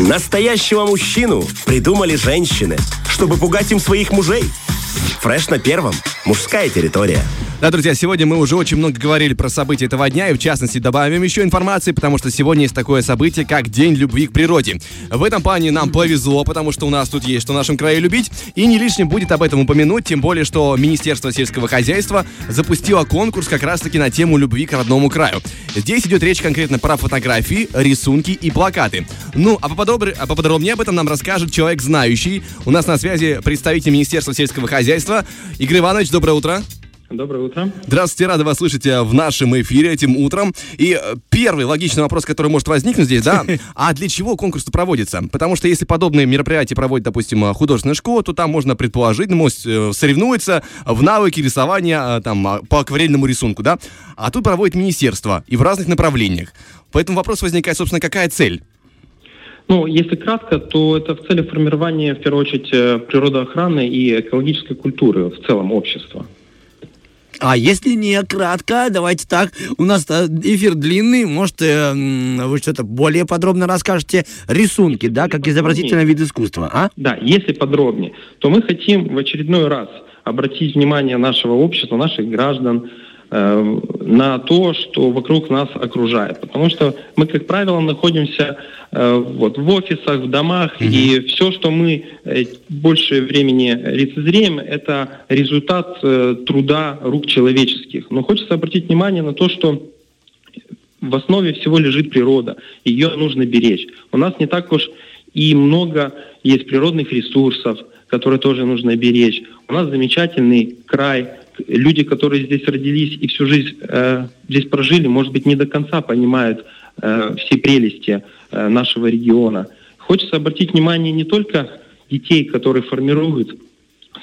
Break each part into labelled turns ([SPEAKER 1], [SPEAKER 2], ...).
[SPEAKER 1] Настоящего мужчину придумали женщины, чтобы пугать им своих мужей. Фреш на первом. Мужская территория.
[SPEAKER 2] Да, друзья, сегодня мы уже очень много говорили про события этого дня, и в частности добавим еще информации, потому что сегодня есть такое событие, как День любви к природе. В этом плане нам повезло, потому что у нас тут есть что в нашем крае любить, и не лишним будет об этом упомянуть, тем более, что Министерство сельского хозяйства запустило конкурс как раз-таки на тему любви к родному краю. Здесь идет речь конкретно про фотографии, рисунки и плакаты. Ну, а поподробнее, а поподробнее об этом нам расскажет человек знающий. У нас на связи представитель Министерства сельского хозяйства. Игорь Иванович, доброе утро.
[SPEAKER 3] Доброе утро.
[SPEAKER 2] Здравствуйте, рады вас слышать э, в нашем эфире этим утром. И э, первый логичный вопрос, который может возникнуть здесь, да, а для чего конкурс проводится? Потому что если подобные мероприятия проводит, допустим, э, художественная школа, то там можно предположить, ну, соревнуется в навыке рисования там, по акварельному рисунку, да? А тут проводит министерство и в разных направлениях. Поэтому вопрос возникает, собственно, какая цель?
[SPEAKER 3] Ну, если кратко, то это в цели формирования, в первую очередь, природоохраны и экологической культуры в целом общества.
[SPEAKER 4] А если не кратко, давайте так, у нас эфир длинный, может, э, вы что-то более подробно расскажете, рисунки, да, как изобразительный вид искусства, а?
[SPEAKER 3] Да, если подробнее, то мы хотим в очередной раз обратить внимание нашего общества, наших граждан, Э, на то, что вокруг нас окружает. Потому что мы, как правило, находимся э, вот, в офисах, в домах, mm-hmm. и все, что мы э, больше времени лицезреем, это результат труда рук человеческих. Но хочется обратить внимание на то, что в основе всего лежит природа, ее нужно беречь. У нас не так уж и много есть природных ресурсов, которые тоже нужно беречь. У нас замечательный край, люди, которые здесь родились и всю жизнь э, здесь прожили, может быть, не до конца понимают э, все прелести э, нашего региона. Хочется обратить внимание не только детей, которые формируют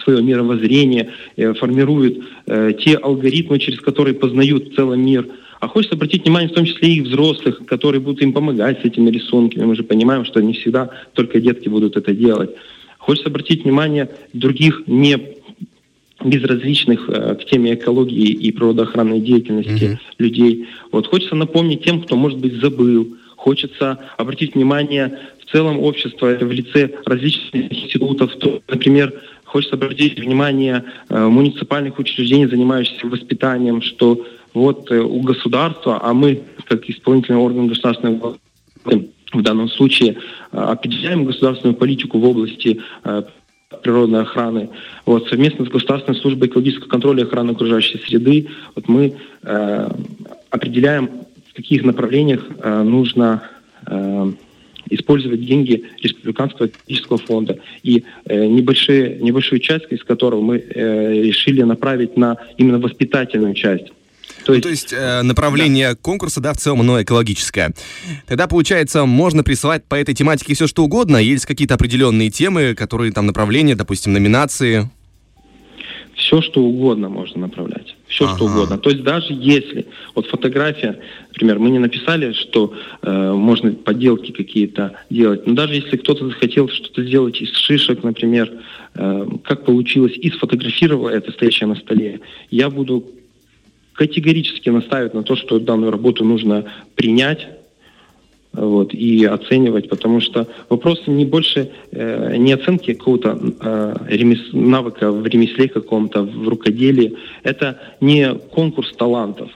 [SPEAKER 3] свое мировоззрение, э, формируют э, те алгоритмы, через которые познают целый мир, а хочется обратить внимание в том числе и взрослых, которые будут им помогать с этими рисунками. Мы же понимаем, что не всегда только детки будут это делать. Хочется обратить внимание других не безразличных э, к теме экологии и природоохранной деятельности mm-hmm. людей. Вот хочется напомнить тем, кто, может быть, забыл. Хочется обратить внимание в целом общества, в лице различных институтов. То, например, хочется обратить внимание э, муниципальных учреждений, занимающихся воспитанием, что вот э, у государства, а мы, как исполнительный орган государственной власти, в данном случае э, определяем государственную политику в области природной охраны. Вот, совместно с Государственной службой экологического контроля и охраны окружающей среды вот мы э, определяем, в каких направлениях э, нужно э, использовать деньги Республиканского экологического фонда. И э, небольшие, небольшую часть из которого мы э, решили направить на именно воспитательную часть.
[SPEAKER 2] То есть, ну, то есть э, направление да. конкурса, да, в целом оно экологическое. Тогда, получается, можно присылать по этой тематике все что угодно, есть какие-то определенные темы, которые там направления, допустим, номинации?
[SPEAKER 3] Все, что угодно можно направлять. Все, ага. что угодно. То есть даже если, вот фотография, например, мы не написали, что э, можно подделки какие-то делать, но даже если кто-то захотел что-то сделать из шишек, например, э, как получилось, и сфотографировал это стоящее на столе, я буду категорически настаивает на то, что данную работу нужно принять вот, и оценивать, потому что вопрос не больше э, не оценки какого-то э, ремес, навыка в ремесле каком-то, в рукоделии. Это не конкурс талантов.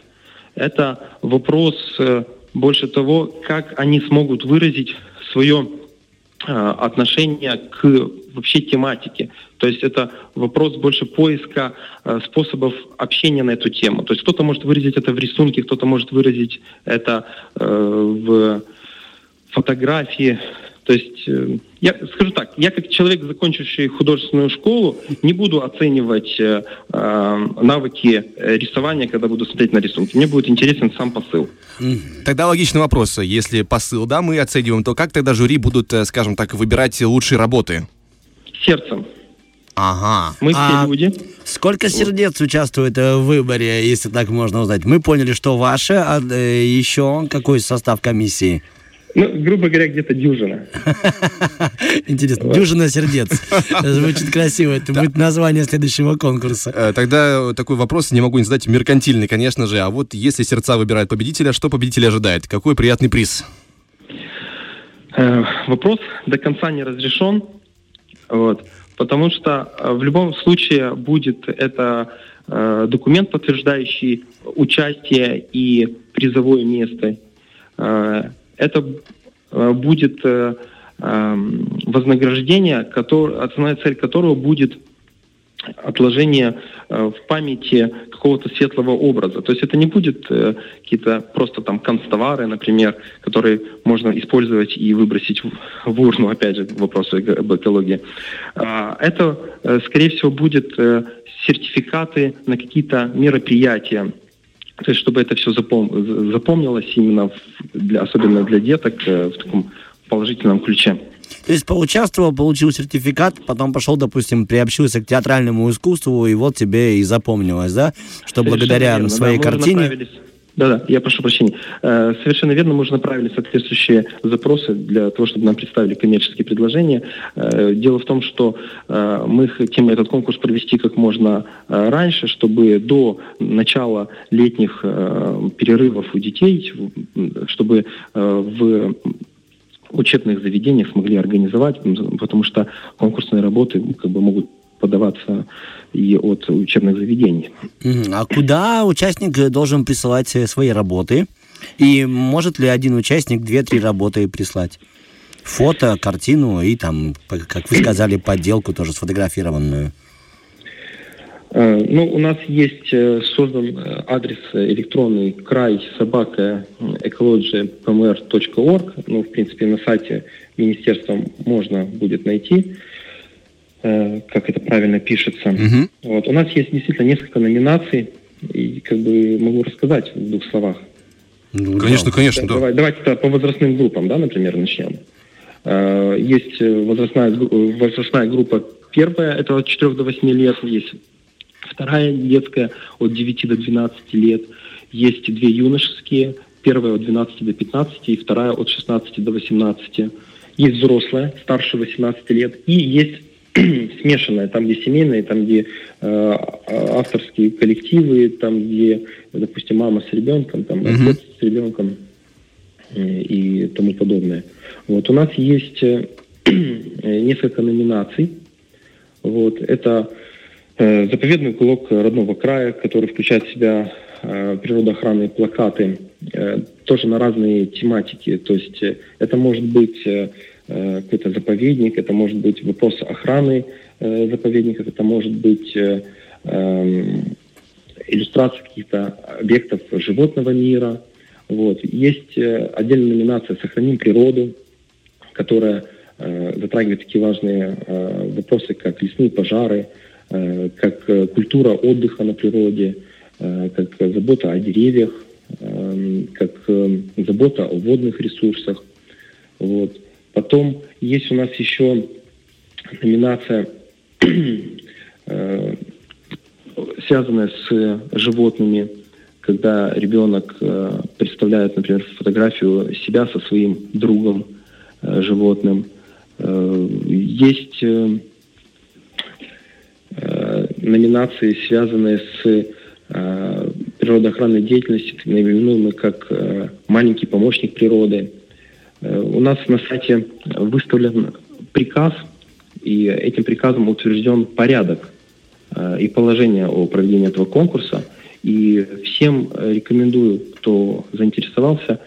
[SPEAKER 3] Это вопрос э, больше того, как они смогут выразить свое э, отношение к вообще тематике. То есть это вопрос больше поиска э, способов общения на эту тему. То есть кто-то может выразить это в рисунке, кто-то может выразить это э, в фотографии. То есть, э, я скажу так, я как человек, закончивший художественную школу, не буду оценивать э, э навыки рисования, когда буду смотреть на рисунки. Мне будет интересен сам посыл.
[SPEAKER 2] Тогда логичный вопрос. Если посыл, да, мы оцениваем, то как тогда жюри будут, э, скажем так, выбирать лучшие работы?
[SPEAKER 3] сердцем.
[SPEAKER 2] Ага.
[SPEAKER 3] Мы все
[SPEAKER 4] а
[SPEAKER 3] люди.
[SPEAKER 4] Сколько сердец участвует э, в выборе, если так можно узнать? Мы поняли, что ваше, а э, еще какой состав комиссии?
[SPEAKER 3] Ну, грубо говоря, где-то дюжина.
[SPEAKER 4] Интересно, вот. дюжина сердец. Звучит красиво. Это будет название следующего конкурса.
[SPEAKER 2] Э, тогда такой вопрос не могу не задать меркантильный, конечно же. А вот если сердца выбирают победителя, что победитель ожидает? Какой приятный приз?
[SPEAKER 3] Э, вопрос до конца не разрешен, вот, потому что э, в любом случае будет это документ, подтверждающий участие и призовое место. Это э, будет э, э, вознаграждение, который, основная цель которого будет отложение э, в памяти какого-то светлого образа. То есть это не будет какие-то просто там констовары, например, которые можно использовать и выбросить в, урну, опять же, вопросы об экологии. А, это, скорее всего, будет сертификаты на какие-то мероприятия, то есть чтобы это все запом- запомнилось именно, в, для, особенно для деток, э, в таком положительном ключе.
[SPEAKER 4] То есть поучаствовал, получил сертификат, потом пошел, допустим, приобщился к театральному искусству, и вот тебе и запомнилось, да, что благодаря
[SPEAKER 3] верно,
[SPEAKER 4] своей
[SPEAKER 3] да,
[SPEAKER 4] картине...
[SPEAKER 3] направились- Да-да, я прошу прощения. Э, Совершенно верно, мы уже направили соответствующие запросы для того, чтобы нам представили коммерческие предложения. Э, Дело в том, что э, мы хотим этот конкурс провести как можно раньше, чтобы до начала летних перерывов у детей, чтобы в учебных заведениях смогли организовать, потому что конкурсные работы как бы могут подаваться и от учебных заведений.
[SPEAKER 4] А куда участник должен присылать э, свои работы? И может ли один участник две-три работы прислать? Фото, картину и там, как вы сказали, подделку тоже сфотографированную.
[SPEAKER 3] Э, Ну, у нас есть э, создан адрес электронный край собака ecology.pmr.org. Ну, в принципе, на сайте министерства можно будет найти, как это правильно пишется.
[SPEAKER 2] Мгм.
[SPEAKER 3] Вот. У нас есть действительно несколько номинаций, и как бы могу рассказать в двух словах.
[SPEAKER 4] Ну,
[SPEAKER 2] Конечно,
[SPEAKER 4] да.
[SPEAKER 2] конечно, да.
[SPEAKER 3] Давай- давайте по возрастным группам, да, например, начнем. Э, Есть э, возрастная, э, возрастная группа первая, это от 4 до 8 лет, есть вторая детская от 9 до 12 лет, есть две юношеские, первая от 12 до 15 и вторая от 16 до 18. Есть взрослая, старше 18 лет, и есть смешанная, там, где семейная, там, где э, а- авторские коллективы, там, где, допустим, мама с ребенком, там,
[SPEAKER 2] Мгм.
[SPEAKER 3] отец с ребенком э, и тому подобное. Вот у нас есть э, несколько номинаций. Вот это э, заповедный уголок родного края, который включает в себя э, природоохранные плакаты, э, тоже на разные тематики. То есть э, это может быть э, какой-то заповедник, это может быть вопрос охраны э, заповедников, это может быть э, эм, иллюстрации каких-то объектов животного мира. Вот. Есть э, отдельная номинация «Сохраним природу», которая э, затрагивает такие важные э, вопросы, как лесные пожары, э, как э, культура отдыха на природе, э, как забота о деревьях, э, как э, забота о водных ресурсах. Вот. Потом есть у нас еще номинация, э, связанная с животными, когда ребенок э, представляет, например, фотографию себя со своим другом э, животным. Есть номинации, связанные с природоохранной деятельностью, именуемые как маленький помощник природы. Э, У нас на сайте выставлен приказ, и этим приказом утвержден порядок э, и положение о проведении этого конкурса. И всем э, рекомендую, кто заинтересовался,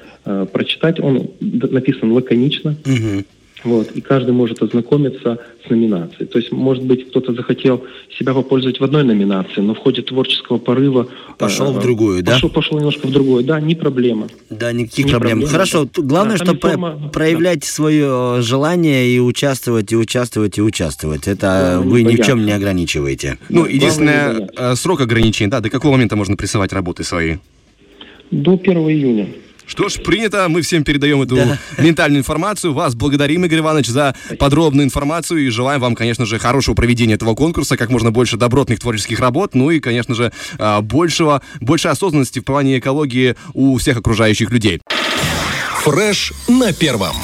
[SPEAKER 3] прочитать. Он написан лаконично,
[SPEAKER 4] Мгм.
[SPEAKER 3] Вот, и каждый может ознакомиться с номинацией. То есть, может быть, кто-то захотел себя попользовать в одной номинации, но в ходе творческого порыва...
[SPEAKER 4] Пошел
[SPEAKER 3] э,
[SPEAKER 4] в другую, да?
[SPEAKER 3] Пошел, пошел немножко в другую, да, не проблема.
[SPEAKER 4] Да, никаких
[SPEAKER 3] Не
[SPEAKER 4] проблем.
[SPEAKER 3] проблема,
[SPEAKER 4] Хорошо,
[SPEAKER 3] да.
[SPEAKER 4] главное,
[SPEAKER 3] Да,
[SPEAKER 4] что
[SPEAKER 3] там и форма-
[SPEAKER 4] проявлять свое желание и участвовать, и участвовать, и участвовать. Это
[SPEAKER 3] Да,
[SPEAKER 4] вы
[SPEAKER 3] не
[SPEAKER 4] ни в чем не ограничиваете.
[SPEAKER 2] Ну,
[SPEAKER 3] Да,
[SPEAKER 2] единственное,
[SPEAKER 3] главное не
[SPEAKER 2] э, срок ограничения, да, до какого момента можно присылать работы свои?
[SPEAKER 3] До 1 июня.
[SPEAKER 2] Что ж, принято. Мы всем передаем эту
[SPEAKER 4] Да.
[SPEAKER 2] ментальную информацию. Вас благодарим, Игорь Иванович, за подробную информацию и желаем вам, конечно же, хорошего проведения этого конкурса, как можно больше добротных творческих работ, ну и, конечно же, а, большего, большей осознанности в плане экологии у всех окружающих людей.
[SPEAKER 5] Фреш на первом.